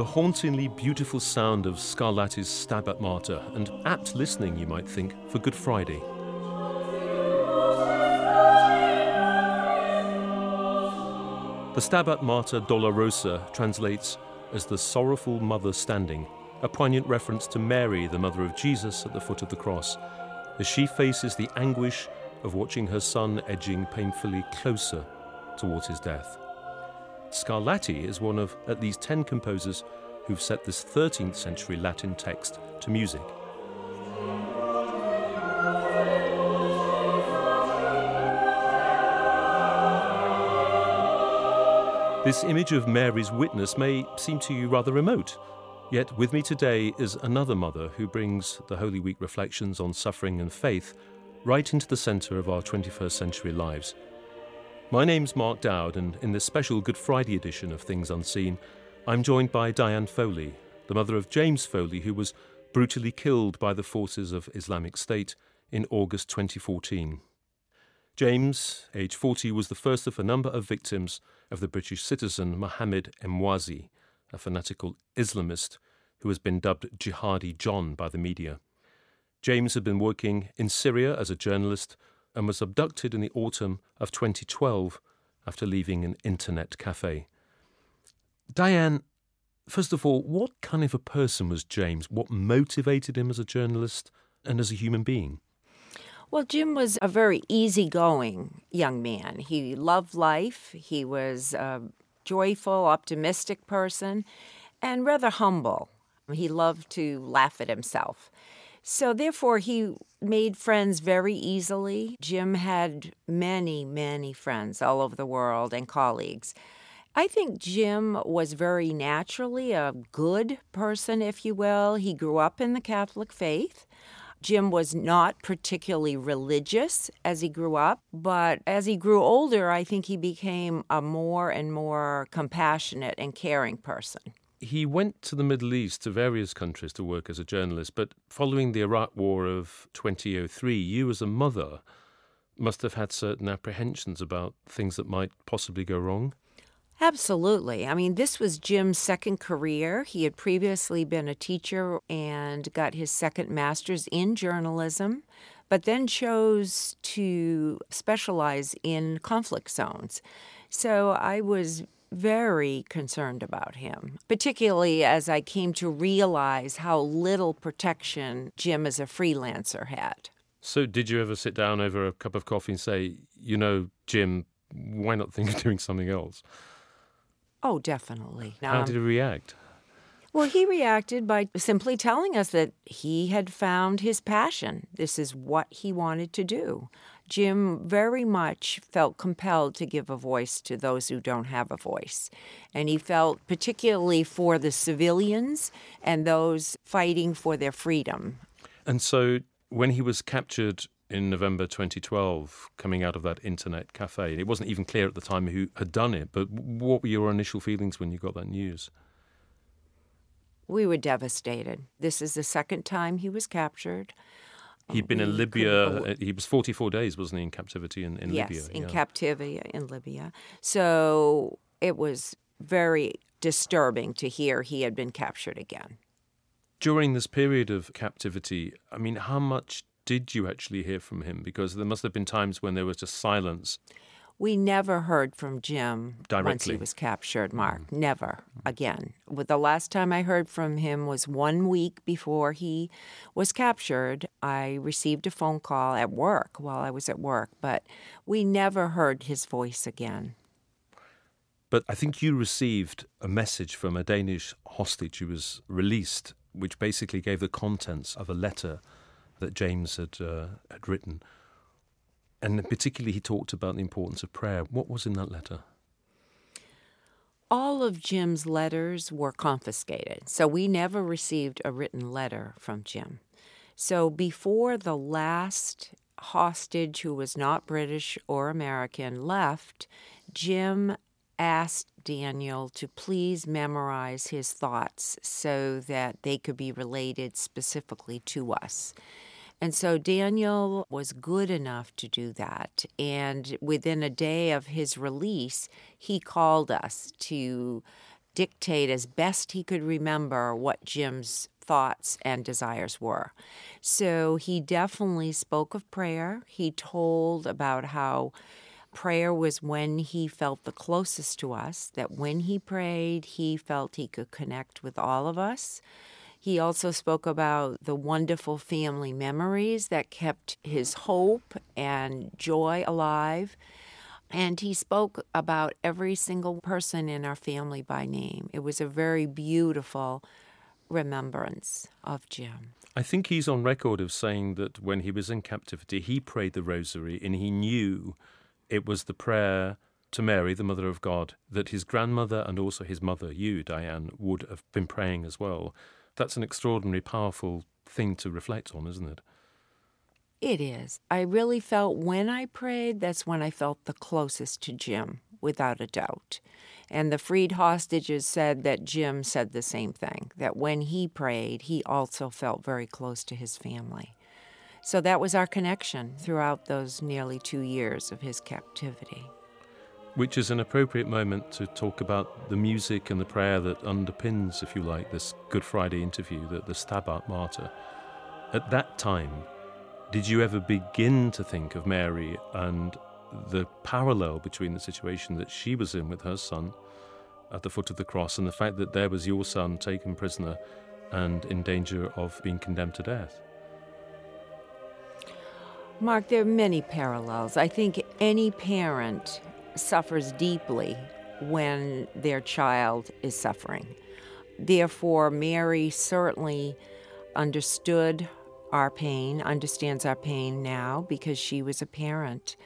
The hauntingly beautiful sound of Scarlatti's Stabat Mater, and apt listening, you might think, for Good Friday. The Stabat Mater Dolorosa translates as the sorrowful mother standing, a poignant reference to Mary, the mother of Jesus, at the foot of the cross, as she faces the anguish of watching her son edging painfully closer towards his death. Scarlatti is one of at least 10 composers who've set this 13th century Latin text to music. This image of Mary's witness may seem to you rather remote. Yet with me today is another mother who brings the Holy Week reflections on suffering and faith right into the centre of our 21st century lives. My name's Mark Dowd, and in this special Good Friday edition of Things Unseen, I'm joined by Diane Foley, the mother of James Foley, who was brutally killed by the forces of Islamic State in August 2014. James, age 40, was the first of a number of victims of the British citizen Mohammed Emwazi, a fanatical Islamist who has been dubbed Jihadi John by the media. James had been working in Syria as a journalist and was abducted in the autumn of 2012 after leaving an internet cafe. Diane, first of all, what kind of a person was James? What motivated him as a journalist and as a human being? Well, Jim was a very easygoing young man. He loved life. He was a joyful, optimistic person and rather humble. He loved to laugh at himself. So, therefore, he made friends very easily. Jim had many, many friends all over the world and colleagues. I think Jim was very naturally a good person, if you will. He grew up in the Catholic faith. Jim was not particularly religious as he grew up, but as he grew older, I think he became a more and more compassionate and caring person. He went to the Middle East, to various countries, to work as a journalist, but following the Iraq War of 2003, you as a mother must have had certain apprehensions about things that might possibly go wrong. Absolutely. I mean, this was Jim's second career. He had previously been a teacher and got his second master's in journalism, but then chose to specialize in conflict zones. So I was very concerned about him, particularly as I came to realize how little protection Jim as a freelancer had. So, did you ever sit down over a cup of coffee and say, you know, Jim, why not think of doing something else? Oh, definitely. How um, did he react? Well, he reacted by simply telling us that he had found his passion. This is what he wanted to do. Jim very much felt compelled to give a voice to those who don't have a voice. And he felt particularly for the civilians and those fighting for their freedom. And so when he was captured in November 2012, coming out of that internet cafe. It wasn't even clear at the time who had done it, but what were your initial feelings when you got that news? We were devastated. This is the second time he was captured. He'd been in Libya. Uh, he was 44 days, wasn't he, in captivity in, in yes, Libya? Yes, in yeah. captivity in Libya. So it was very disturbing to hear he had been captured again. During this period of captivity, I mean, how much did you actually hear from him? Because there must have been times when there was just silence. We never heard from Jim Directly. once he was captured, Mark. Mm. Never again. The last time I heard from him was one week before he was captured. I received a phone call at work while I was at work, but we never heard his voice again. But I think you received a message from a Danish hostage who was released, which basically gave the contents of a letter that James had uh, had written, and particularly he talked about the importance of prayer. What was in that letter? All of Jim's letters were confiscated, so we never received a written letter from Jim. So before the last hostage, who was not British or American, left, Jim asked Daniel to please memorize his thoughts so that they could be related specifically to us. And so Daniel was good enough to do that. And within a day of his release, he called us to dictate as best he could remember what Jim's thoughts and desires were. So he definitely spoke of prayer. He told about how prayer was when he felt the closest to us, that when he prayed, he felt he could connect with all of us. He also spoke about the wonderful family memories that kept his hope and joy alive. And he spoke about every single person in our family by name. It was a very beautiful remembrance of Jim. I think he's on record of saying that when he was in captivity, he prayed the rosary and he knew it was the prayer to Mary, the Mother of God, that his grandmother and also his mother, you, Diane, would have been praying as well. That's an extraordinary, powerful thing to reflect on, isn't it? It is. I really felt when I prayed, that's when I felt the closest to Jim, without a doubt. And the freed hostages said that Jim said the same thing, that when he prayed, he also felt very close to his family. So that was our connection throughout those nearly two years of his captivity. Which is an appropriate moment to talk about the music and the prayer that underpins, if you like, this Good Friday interview, the, the Stabat Mater. At that time, did you ever begin to think of Mary and the parallel between the situation that she was in with her son at the foot of the cross and the fact that there was your son taken prisoner and in danger of being condemned to death? Mark, there are many parallels. I think any parent suffers deeply when their child is suffering. Therefore, Mary certainly understood our pain, understands our pain now because she was a parent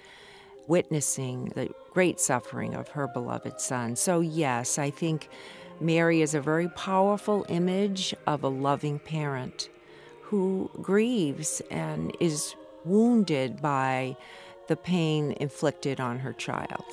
witnessing the great suffering of her beloved son. So, yes, I think Mary is a very powerful image of a loving parent who grieves and is wounded by the pain inflicted on her child.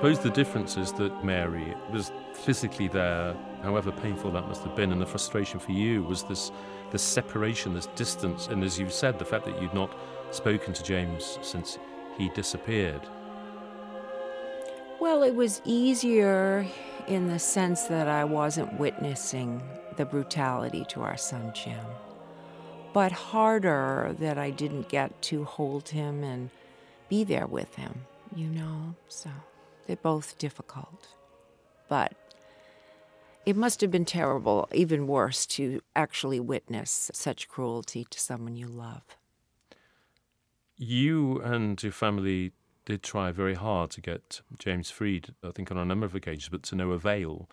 Suppose the difference is that Mary was physically there, however painful that must have been, and the frustration for you was this, this separation, this distance, and as you've said, the fact that you'd not spoken to James since he disappeared. Well, it was easier in the sense that I wasn't witnessing the brutality to our son Jim, but harder that I didn't get to hold him and be there with him, you know, so. They're both difficult. But it must have been terrible, even worse, to actually witness such cruelty to someone you love. You and your family did try very hard to get James freed, I think on a number of occasions, but to no avail.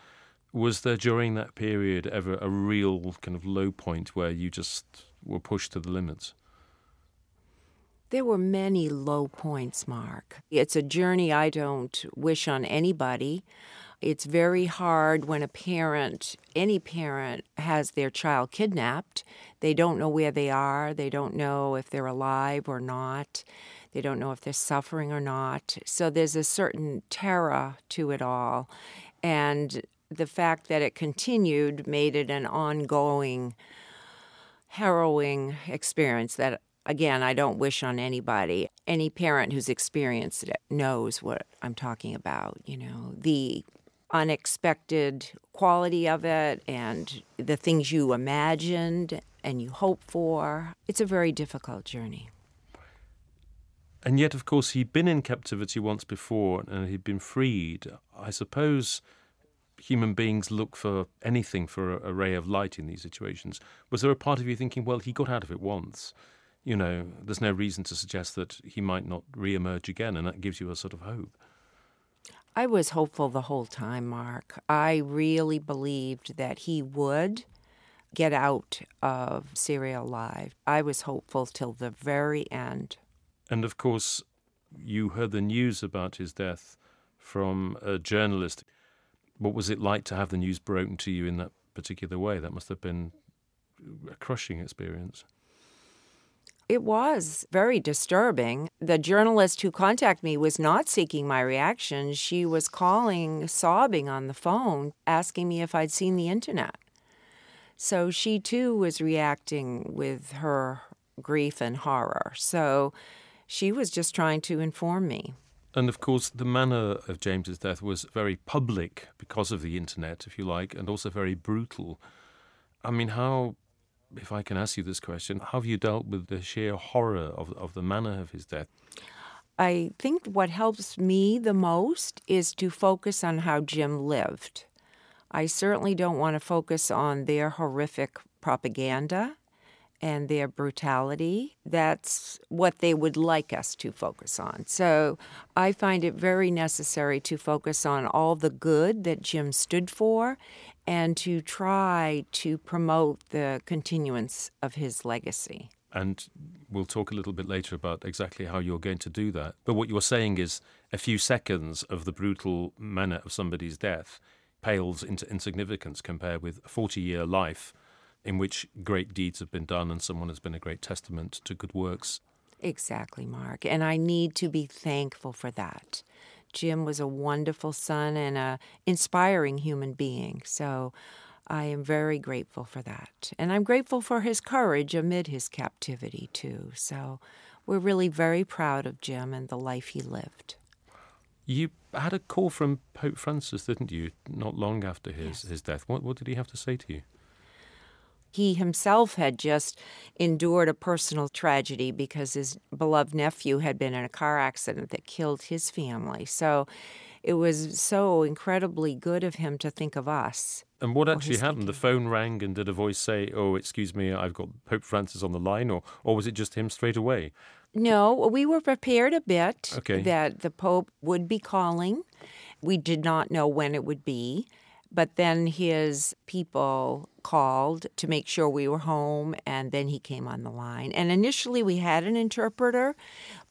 Was there during that period ever a real kind of low point where you just were pushed to the limits? There were many low points, Mark. It's a journey I don't wish on anybody. It's very hard when a parent, any parent, has their child kidnapped. They don't know where they are, they don't know if they're alive or not, they don't know if they're suffering or not. So there's a certain terror to it all. And the fact that it continued made it an ongoing, harrowing experience that again, I don't wish on anybody. Any parent who's experienced it knows what I'm talking about, you know, the unexpected quality of it and the things you imagined and you hope for. It's a very difficult journey. And yet, of course, he'd been in captivity once before and he'd been freed. I suppose human beings look for anything for a, ray of light in these situations. Was there a part of you thinking, well, he got out of it once? You know, there's no reason to suggest that he might not re-emerge again, and that gives you a sort of hope. I was hopeful the whole time, Mark. I really believed that he would get out of Syria alive. I was hopeful till the very end. And of course, you heard the news about his death from a journalist. What was it like to have the news broken to you in that particular way? That must have been a crushing experience. It was very disturbing. The journalist who contacted me was not seeking my reaction. She was calling, sobbing on the phone, asking me if I'd seen the internet. So she too was reacting with her grief and horror. So she was just trying to inform me. And of course, the manner of James's death was very public because of the internet, if you like, and also very brutal. I mean, how, if I can ask you this question, how have you dealt with the sheer horror of, of the manner of his death? I think what helps me the most is to focus on how Jim lived. I certainly don't want to focus on their horrific propaganda and their brutality. That's what they would like us to focus on. So I find it very necessary to focus on all the good that Jim stood for and to try to promote the continuance of his legacy. And we'll talk a little bit later about exactly how you're going to do that. But what you're saying is a few seconds of the brutal manner of somebody's death pales into insignificance compared with a 40 year life in which great deeds have been done and someone has been a great testament to good works. Exactly, Mark. And I need to be thankful for that. Jim was a wonderful son and a inspiring human being. So I am very grateful for that. And I'm grateful for his courage amid his captivity too. So we're really very proud of Jim and the life he lived. You had a call from Pope Francis, didn't you, not long after his, Yes. his death? What, what did he have to say to you? He himself had just endured a personal tragedy because his beloved nephew had been in a car accident that killed his family. So it was so incredibly good of him to think of us. And what actually happened? The phone rang, and did a voice say, "Oh, excuse me, I've got Pope Francis on the line," or or was it just him straight away? No, we were prepared a bit Okay. that the Pope would be calling. We did not know when it would be, but then his people called to make sure we were home, and then he came on the line. And initially, we had an interpreter,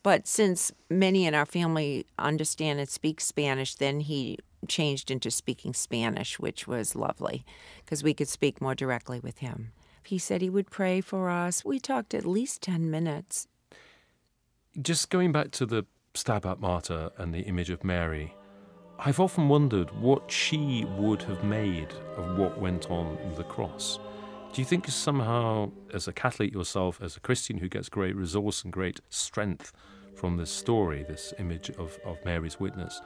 but since many in our family understand and speak Spanish, then he changed into speaking Spanish, which was lovely because we could speak more directly with him. He said he would pray for us. We talked at least 10 minutes. Just going back to the Stabat Mater and the image of Mary, I've often wondered what she would have made of what went on the cross. Do you think somehow, as a Catholic yourself, as a Christian who gets great resource and great strength from this story, this image of, of Mary's witness,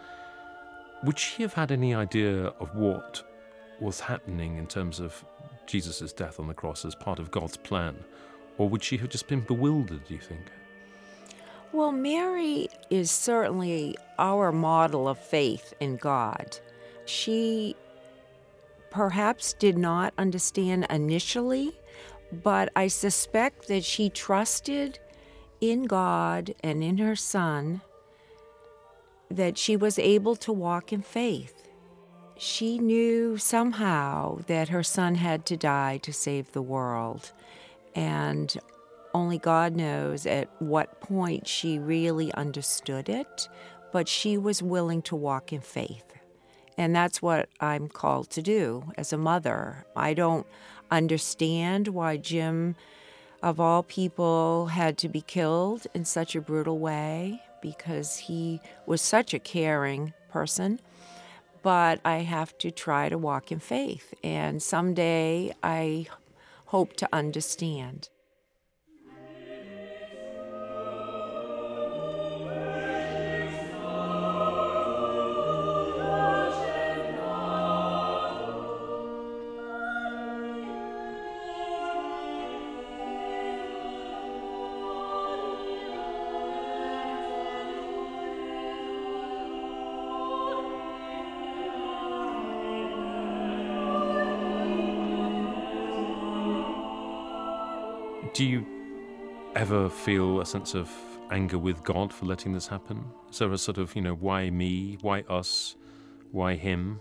would she have had any idea of what was happening in terms of Jesus' death on the cross as part of God's plan? Or would she have just been bewildered, do you think? Well, Mary is certainly our model of faith in God. She perhaps did not understand initially, but I suspect that she trusted in God and in her Son that she was able to walk in faith. She knew somehow that her son had to die to save the world. And only God knows at what point she really understood it, but she was willing to walk in faith. And that's what I'm called to do as a mother. I don't understand why Jim, of all people, had to be killed in such a brutal way because he was such a caring person. But I have to try to walk in faith. And someday I hope to understand. Ever feel a sense of anger with God for letting this happen? Is there a sort of, you know, why me? Why us? Why him?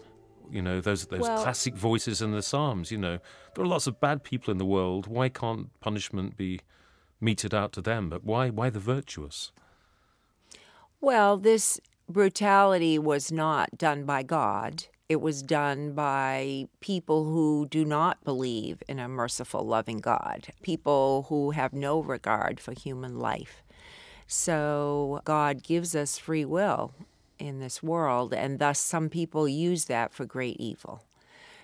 You know, those those Well- classic voices in the Psalms, you know. There are lots of bad people in the world. Why can't punishment be meted out to them? But why why the virtuous? Well, this brutality was not done by God. It was done by people who do not believe in a merciful, loving God, people who have no regard for human life. So God gives us free will in this world, and thus some people use that for great evil.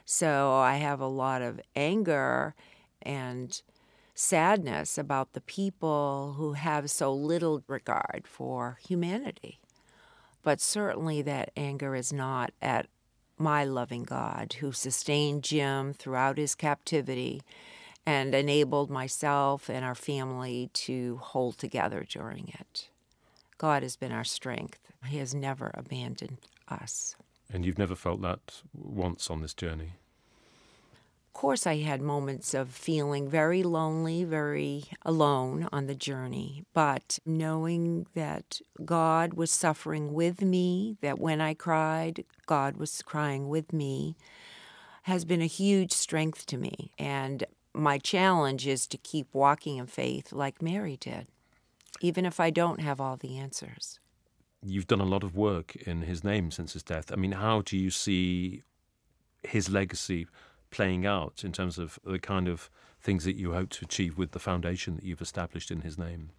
So I have a lot of anger and sadness about the people who have so little regard for humanity. But certainly that anger is not at my loving God who sustained Jim throughout his captivity and enabled myself and our family to hold together during it. God has been our strength. He has never abandoned us. And you've never felt that once on this journey? Of course, I had moments of feeling very lonely, very alone on the journey, but knowing that God was suffering with me, that when I cried, God was crying with me, has been a huge strength to me. And my challenge is to keep walking in faith like Mary did, even if I don't have all the answers. You've done a lot of work in his name since his death. I mean, how do you see his legacy playing out in terms of the kind of things that you hope to achieve with the foundation that you've established in his name?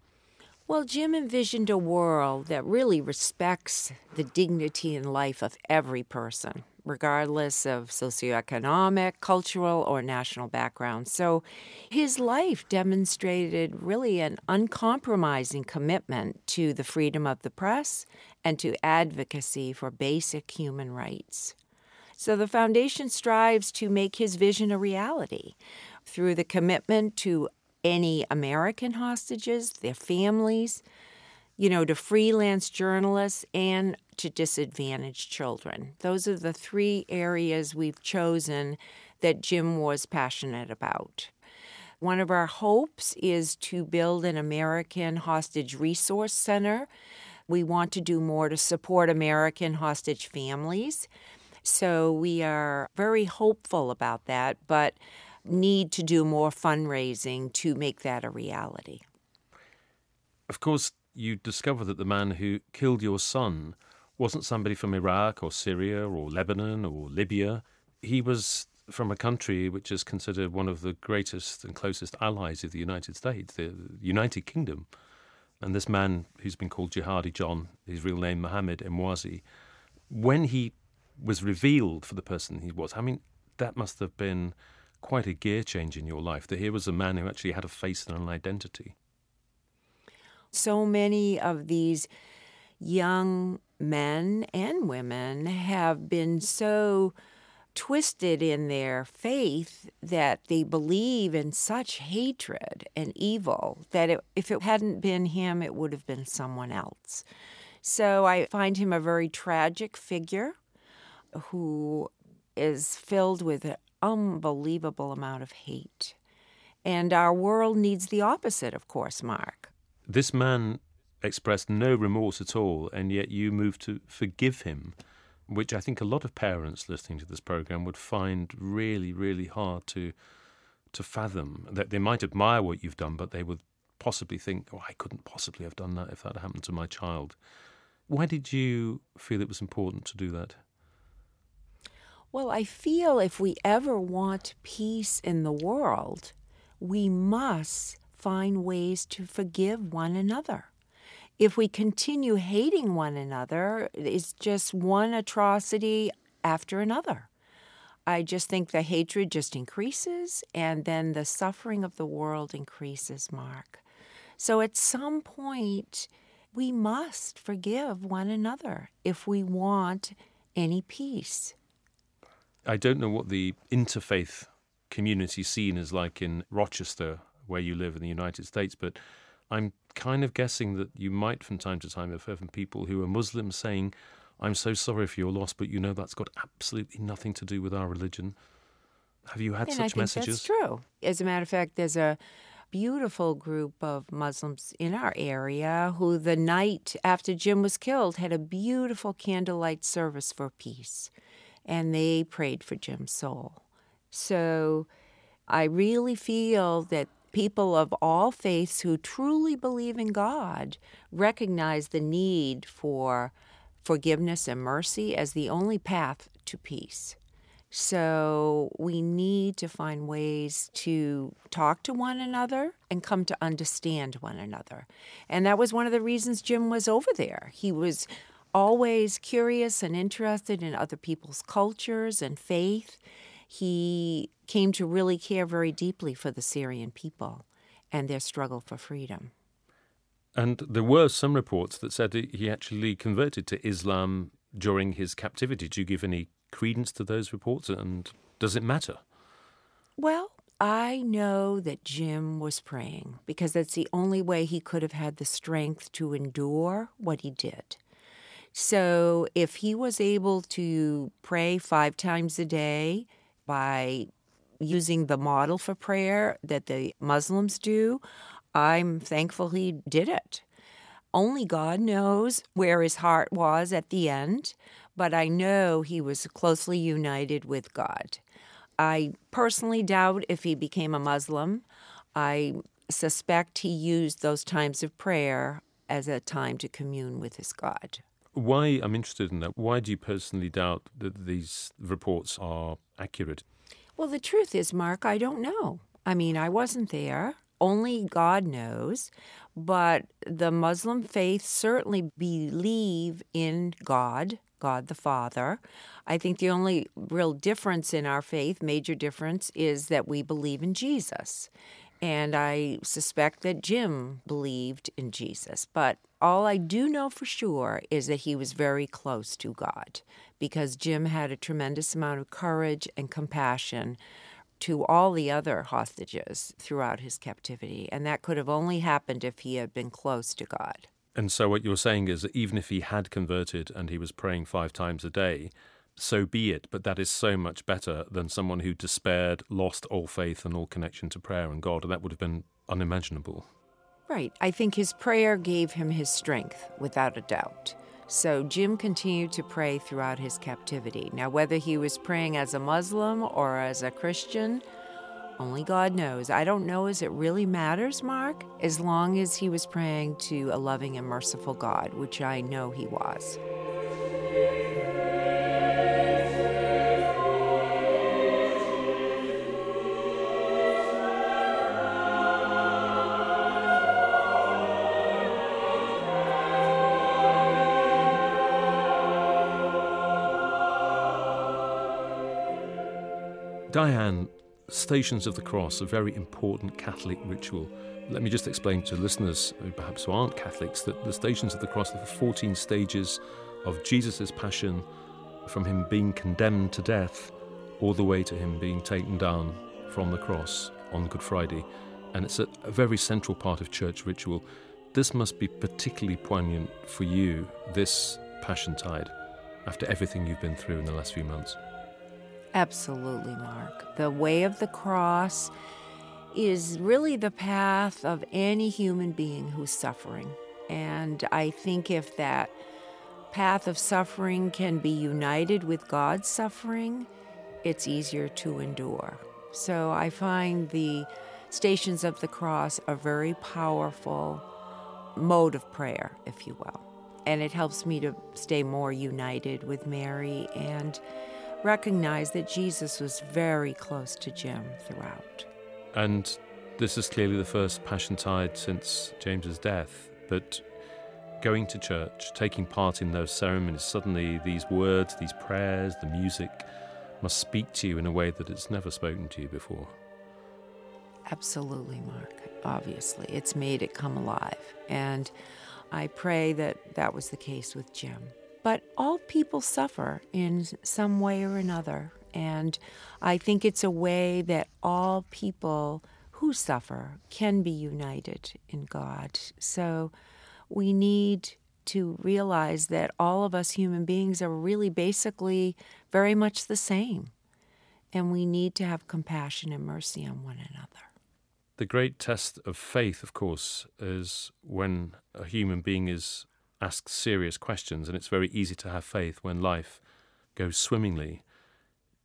Well, Jim envisioned a world that really respects the dignity and life of every person, regardless of socioeconomic, cultural, or national background. So his life demonstrated really an uncompromising commitment to the freedom of the press and to advocacy for basic human rights. So the foundation strives to make his vision a reality through the commitment to any American hostages, their families, you know, to freelance journalists and to disadvantaged children. Those are the three areas we've chosen that Jim was passionate about. One of our hopes is to build an American Hostage Resource Center. We want to do more to support American hostage families. So we are very hopeful about that, but need to do more fundraising to make that a reality. Of course, you discover that the man who killed your son wasn't somebody from Iraq or Syria or Lebanon or Libya. He was from a country which is considered one of the greatest and closest allies of the United States, the United Kingdom. And this man, who's been called Jihadi John, his real name Mohammed Emwazi, when he was revealed for the person he was. I mean, that must have been quite a gear change in your life. That here was a man who actually had a face and an identity. So many of these young men and women have been so twisted in their faith that they believe in such hatred and evil that it, if it hadn't been him, it would have been someone else. So I find him a very tragic figure who is filled with unbelievable amount of hate. And our world needs the opposite, of course, Mark. This man expressed no remorse at all, and yet you moved to forgive him, which I think a lot of parents listening to this program would find really, really hard to to fathom. That they might admire what you've done, but they would possibly think, "Oh, I couldn't possibly have done that if that happened to my child." Why did you feel it was important to do that? Well, I feel if we ever want peace in the world, we must find ways to forgive one another. If we continue hating one another, it's just one atrocity after another. I just think the hatred just increases and then the suffering of the world increases, Mark. So at some point, we must forgive one another if we want any peace. I don't know what the interfaith community scene is like in Rochester, where you live in the United States, but I'm kind of guessing that you might from time to time have heard from people who are Muslims saying, I'm so sorry for your loss, but you know that's got absolutely nothing to do with our religion. Have you had and such I think messages? That's true. As a matter of fact, there's a beautiful group of Muslims in our area who, the night after Jim was killed, had a beautiful candlelight service for peace and they prayed for Jim's soul. So I really feel that people of all faiths who truly believe in God recognize the need for forgiveness and mercy as the only path to peace. So we need to find ways to talk to one another and come to understand one another. And that was one of the reasons Jim was over there. He was always curious and interested in other people's cultures and faith. He came to really care very deeply for the Syrian people and their struggle for freedom. And there were some reports that said he actually converted to Islam during his captivity. Do you give any credence to those reports, and does it matter? Well, I know that Jim was praying because that's the only way he could have had the strength to endure what he did. So, if he was able to pray five times a day by using the model for prayer that the Muslims do, I'm thankful he did it. Only God knows where his heart was at the end, but I know he was closely united with God. I personally doubt if he became a Muslim. I suspect he used those times of prayer as a time to commune with his God. Why, I'm interested in that, why do you personally doubt that these reports are accurate? Well, the truth is, Mark, I don't know. I mean, I wasn't there. Only God knows. But the Muslim faith certainly believe in God, God the Father. I think the only real difference in our faith, major difference, is that we believe in Jesus. And I suspect that Jim believed in Jesus. But all I do know for sure is that he was very close to God because Jim had a tremendous amount of courage and compassion to all the other hostages throughout his captivity. And that could have only happened if he had been close to God. And so, what you're saying is that even if he had converted and he was praying five times a day, so be it. But that is so much better than someone who despaired, lost all faith and all connection to prayer and God. And that would have been unimaginable. Right. I think his prayer gave him his strength, without a doubt. So Jim continued to pray throughout his captivity. Now, whether he was praying as a Muslim or as a Christian, only God knows. I don't know as it really matters, Mark, as long as he was praying to a loving and merciful God, which I know he was. Diane, Stations of the Cross, a very important Catholic ritual. Let me just explain to listeners who perhaps who aren't Catholics that the Stations of the Cross are the 14 stages of Jesus' passion from him being condemned to death all the way to him being taken down from the cross on Good Friday. And it's a, a very central part of church ritual. This must be particularly poignant for you, this Passion Tide, after everything you've been through in the last few months. Absolutely, Mark. The way of the cross is really the path of any human being who's suffering. And I think if that path of suffering can be united with God's suffering, it's easier to endure. So I find the Stations of the Cross a very powerful mode of prayer, if you will. And it helps me to stay more united with Mary and recognize that Jesus was very close to Jim throughout. And this is clearly the first Passion Tide since James's death, but going to church, taking part in those ceremonies, suddenly these words, these prayers, the music must speak to you in a way that it's never spoken to you before. Absolutely, Mark. Obviously, it's made it come alive. And I pray that that was the case with Jim. But all people suffer in some way or another. And I think it's a way that all people who suffer can be united in God. So we need to realize that all of us human beings are really basically very much the same. And we need to have compassion and mercy on one another. The great test of faith, of course, is when a human being is ask serious questions, and it's very easy to have faith when life goes swimmingly.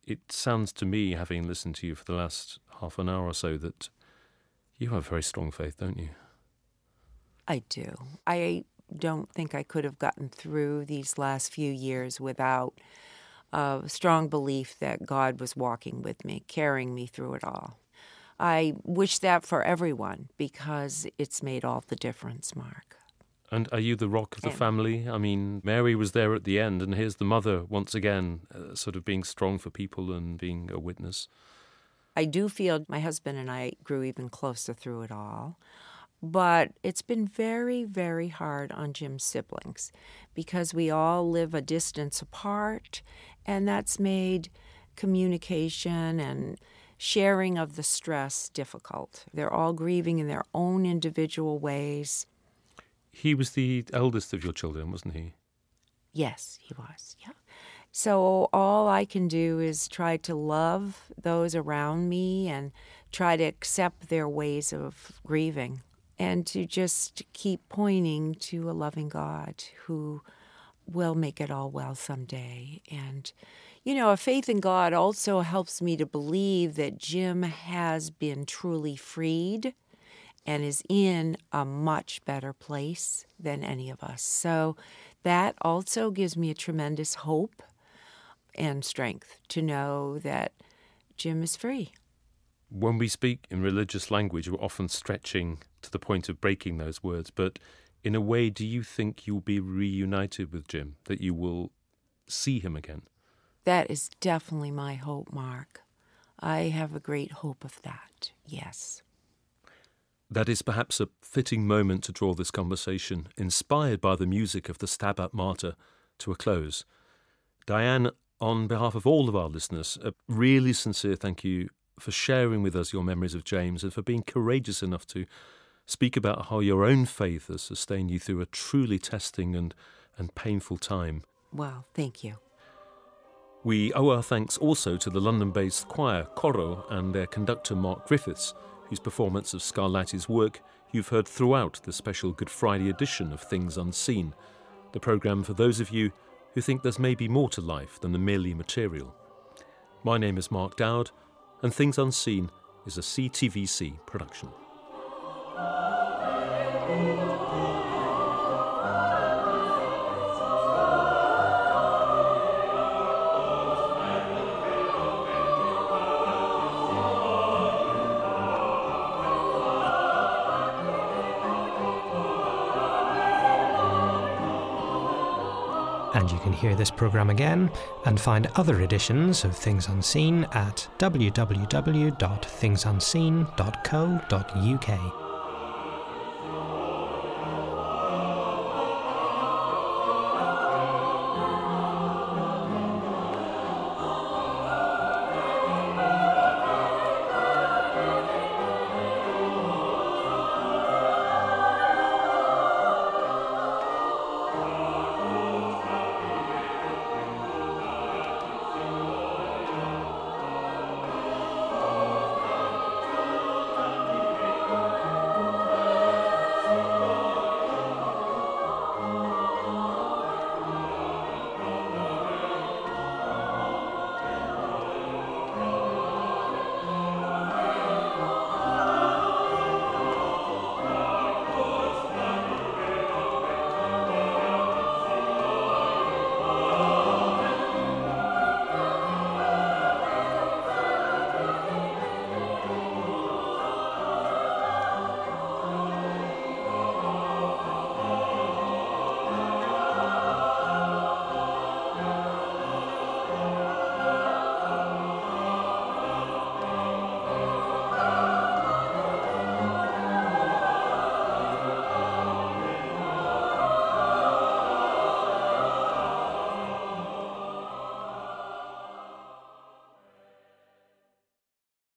It sounds to me, having listened to you for the last half an hour or so, that you have very strong faith, don't you? I do. I don't think I could have gotten through these last few years without a strong belief that God was walking with me, carrying me through it all. I wish that for everyone because it's made all the difference, Mark. And are you the rock of the family? I mean, Mary was there at the end, and here's the mother once again, uh, sort of being strong for people and being a witness. I do feel my husband and I grew even closer through it all. But it's been very, very hard on Jim's siblings because we all live a distance apart, and that's made communication and sharing of the stress difficult. They're all grieving in their own individual ways. He was the eldest of your children, wasn't he? Yes, he was. Yeah. So all I can do is try to love those around me and try to accept their ways of grieving and to just keep pointing to a loving God who will make it all well someday. And, you know, a faith in God also helps me to believe that Jim has been truly freed and is in a much better place than any of us. So that also gives me a tremendous hope and strength to know that Jim is free. When we speak in religious language, we're often stretching to the point of breaking those words. But in a way, do you think you'll be reunited with Jim? That you will see him again? That is definitely my hope, Mark. I have a great hope of that. Yes. That is perhaps a fitting moment to draw this conversation, inspired by the music of the Stabat Mater, to a close. Diane, on behalf of all of our listeners, a really sincere thank you for sharing with us your memories of James and for being courageous enough to speak about how your own faith has sustained you through a truly testing and, and painful time. Well, thank you. We owe our thanks also to the London based choir Coro and their conductor Mark Griffiths, whose performance of Scarlatti's work you've heard throughout the special Good Friday edition of Things Unseen, the programme for those of you who think there's maybe more to life than the merely material. My name is Mark Dowd, and Things Unseen is a CTVC production. And you can hear this programme again and find other editions of Things Unseen at www.thingsunseen.co.uk.